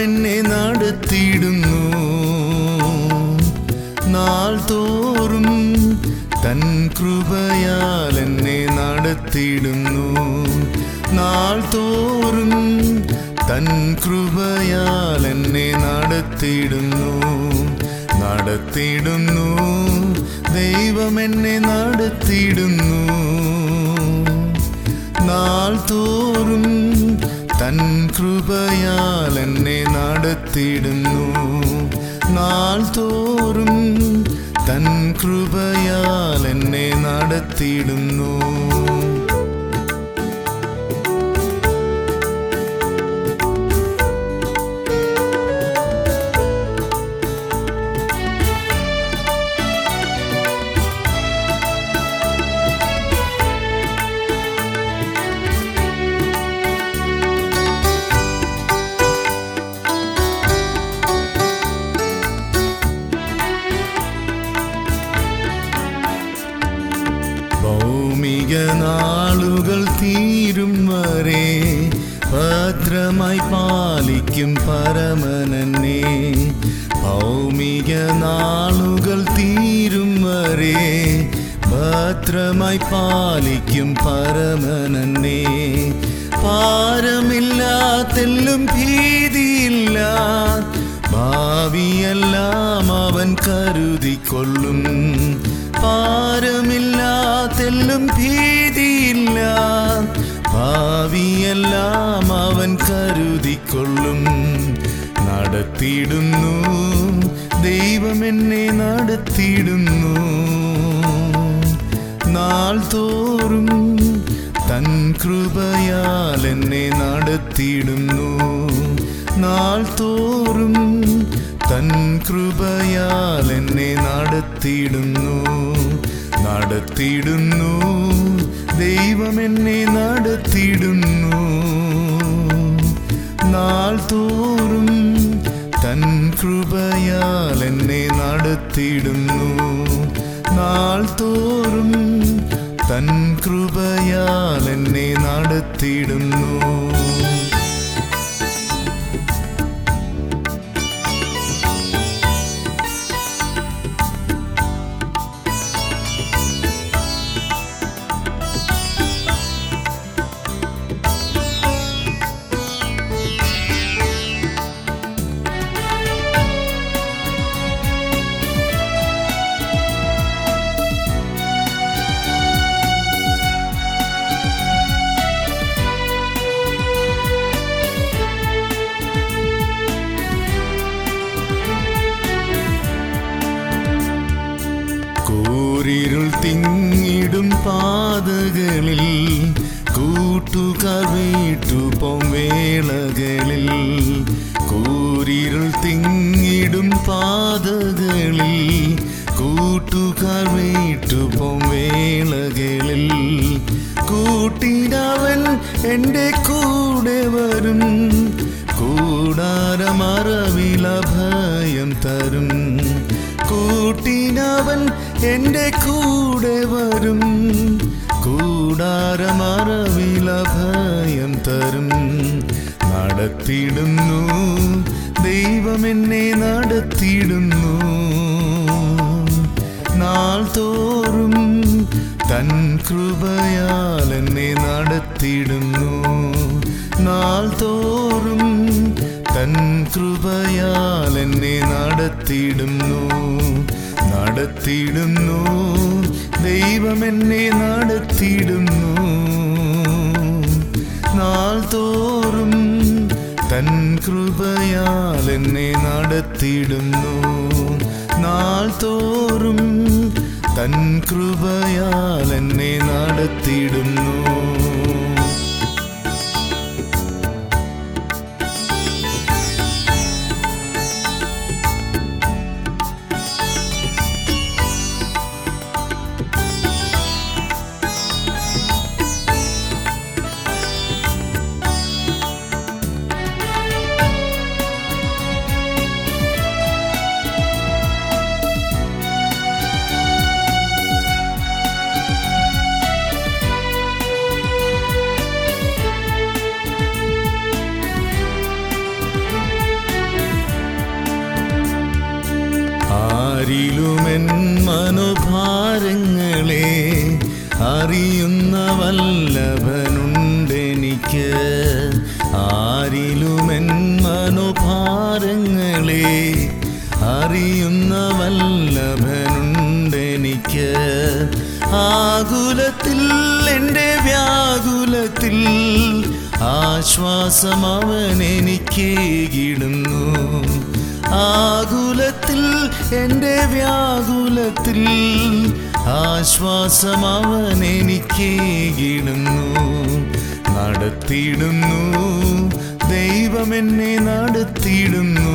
എന്നെ നടത്തിയിടുന്നു. നാൾ തോറും തൻ കൃപയാൽ എന്നെ നടത്തിയിടുന്നു. നാൾ തോറും തൻ കൃപയാൽ എന്നെ നടത്തിയിടുന്നു. നടത്തിയിടുന്നു. ദൈവം എന്നെ നടത്തിയിടുന്നു. നാൾ തോറും തൻ കൃപയാൽ എന്നെ നടത്തിയിടുന്നു. നാൾ തോറും തൻ കൃപയാൽ എന്നെ നടത്തിയിടുന്നു. നാളുകൾ തീരും വരെ ഭദ്രമായി പാലിക്കും പരമനന്നെ. ഭൗമിക നാളുകൾ തീരും വരെ ഭദ്രമായി പാലിക്കും പരമനന്നെ. പാരമില്ലാത്തെല്ലും ഭീതിയില്ല. ഭാവിയെല്ലാം അവൻ കരുതിക്കൊള്ളും. പാരമില്ലാത്തെല്ലും ഭാവിയെല്ലാം അവൻ കരുതിക്കൊള്ളും. നടത്തിയിടുന്നു. ദൈവം എന്നെ നടത്തിയിടുന്നു. നാൾ തോറും തൻ കൃപയാൽ എന്നെ നടത്തിയിടുന്നു. നാൾ തോറും തൻ കൃപയാൽ എന്നെ നടത്തിയിടുന്നു. നടത്തിയിടുന്നു. ദൈവം എന്നെ നടത്തിയിടുന്നു. നാൾ തോറും തൻ കൃപയാൽ എന്നെ നടത്തിയിടുന്നു. നാൾ തോറും തൻ കൃപയാൽ എന്നെ നടത്തിയിടുന്നു. പാതകളിൽ കൂട്ടുകാർ വീട്ടുപോം വേളകളിൽ കൂരിരുൾ തിങ്ങിടും പാതകളിൽ കൂട്ടുകാർ വീട്ടുപോം വേളകളിൽ കൂട്ടിടാവൻ എന്റെ കൂടെ വരും കൂടാരമറവില ഭയം തരും. കൂട്ടിനവൻ എന്റെ കൂടെ വരും കൂടാരമറവില ഭയം തരും നടത്തിയിടുന്നു. ദൈവം എന്നെ നടത്തിയിടുന്നു. നാൾ തോറും തൻ കൃപയാൽ എന്നെ നടത്തിയിടുന്നു. നാൾ തോറും തൻ കൃപയാൽ എന്നെ നടത്തിയിടുന്നു. നടത്തിയിടുന്നു. ദൈവം എന്നെ നടത്തിയിടുന്നു. നാൾ തോറും തൻ കൃപയാൽ എന്നെ നടത്തിയിടുന്നു. നാൾ തോറും തൻ കൃപയാൽ എന്നെ നടത്തിയിടുന്നു. അറിയുന്ന വല്ലഭനുണ്ടെനിക്ക് ആരിലുമെൻ മനോഭാരങ്ങളെ അറിയുന്ന വല്ലഭനുണ്ടെനിക്ക് ആകുലത്തിൽ എന്റെ വ്യാകുലത്തിൽ ആശ്വാസം അവൻ എനിക്കേകിടുന്നു ആകുലത്തിൽ എന്റെ വ്യാകുലത്തിൽ ആശ്വാസം അവൻ എനിക്കേകിടുന്നു നടത്തിയിടുന്നു ദൈവം എന്നെ നടത്തിയിടുന്നു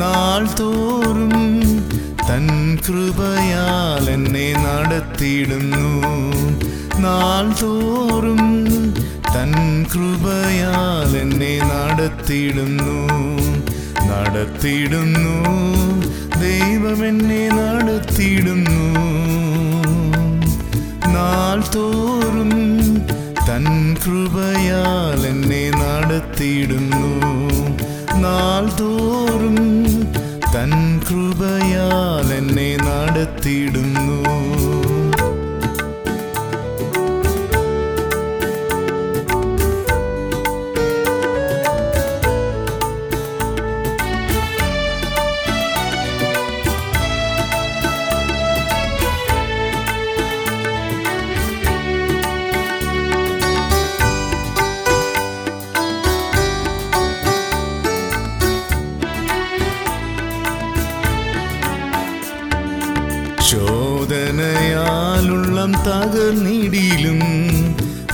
നാൾ തോറും തൻ കൃപയാൽ എന്നെ നടത്തിയിടുന്നു നാൾ തോറും തൻ കൃപയാൽ എന്നെ നടത്തിയിടുന്നു നടത്തിയിടുന്നു ദൈവം എന്നെ നടത്തിയിടുന്നു. നാൾ തോറും തൻ കൃപയാൽ എന്നെ നടത്തിയിടുന്നു. നാൾ തോറും തൻ കൃപയാൽ എന്നെ നടത്തിയിടുന്നു. ശോധനയാലുള്ളം തകർന്നിടിലും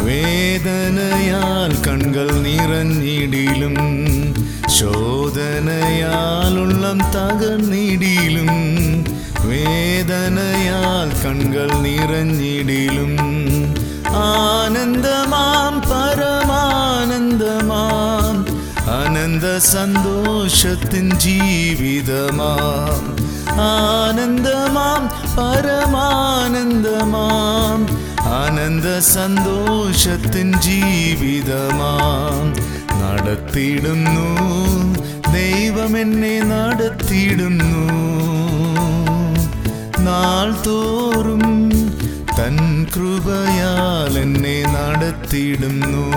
വേദനയാൽ കൺകൾ നിറഞ്ഞിടിലും ശോധനയാലുള്ളം തകർന്നിടിലും വേദനയാൽ കൺകൾ നിറഞ്ഞിടിലും ആനന്ദമാം പരമാനന്ദമാം അനന്ത സന്തോഷത്തിൻ ജീവിതമാം. ആനന്ദമാം പരമാനന്ദമാം. ആനന്ദ സന്തോഷത്തിൻ ജീവിതമാം. നടത്തിയിടുന്നു. ദൈവം എന്നെ നടത്തിയിടുന്നു. നാൾ തോറും തൻ കൃപയാൽ എന്നെ നടത്തിയിടുന്നു.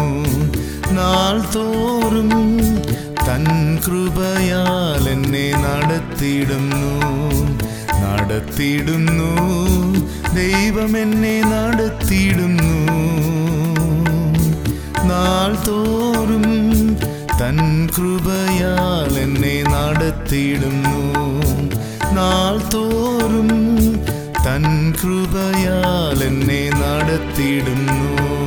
നാൾ തോറും തൻ കൃപയാൽ എന്നെ നടത്തിയിടുന്നു. നടത്തിയിടുന്നു. ദൈവം എന്നെ നടത്തിയിടുന്നു. നാൾ തോറും തൻ കൃപയാൽ എന്നെ നടത്തിയിടുന്നു. നാൾ തോറും തൻ കൃപയാൽ എന്നെ നടത്തിയിടുന്നു.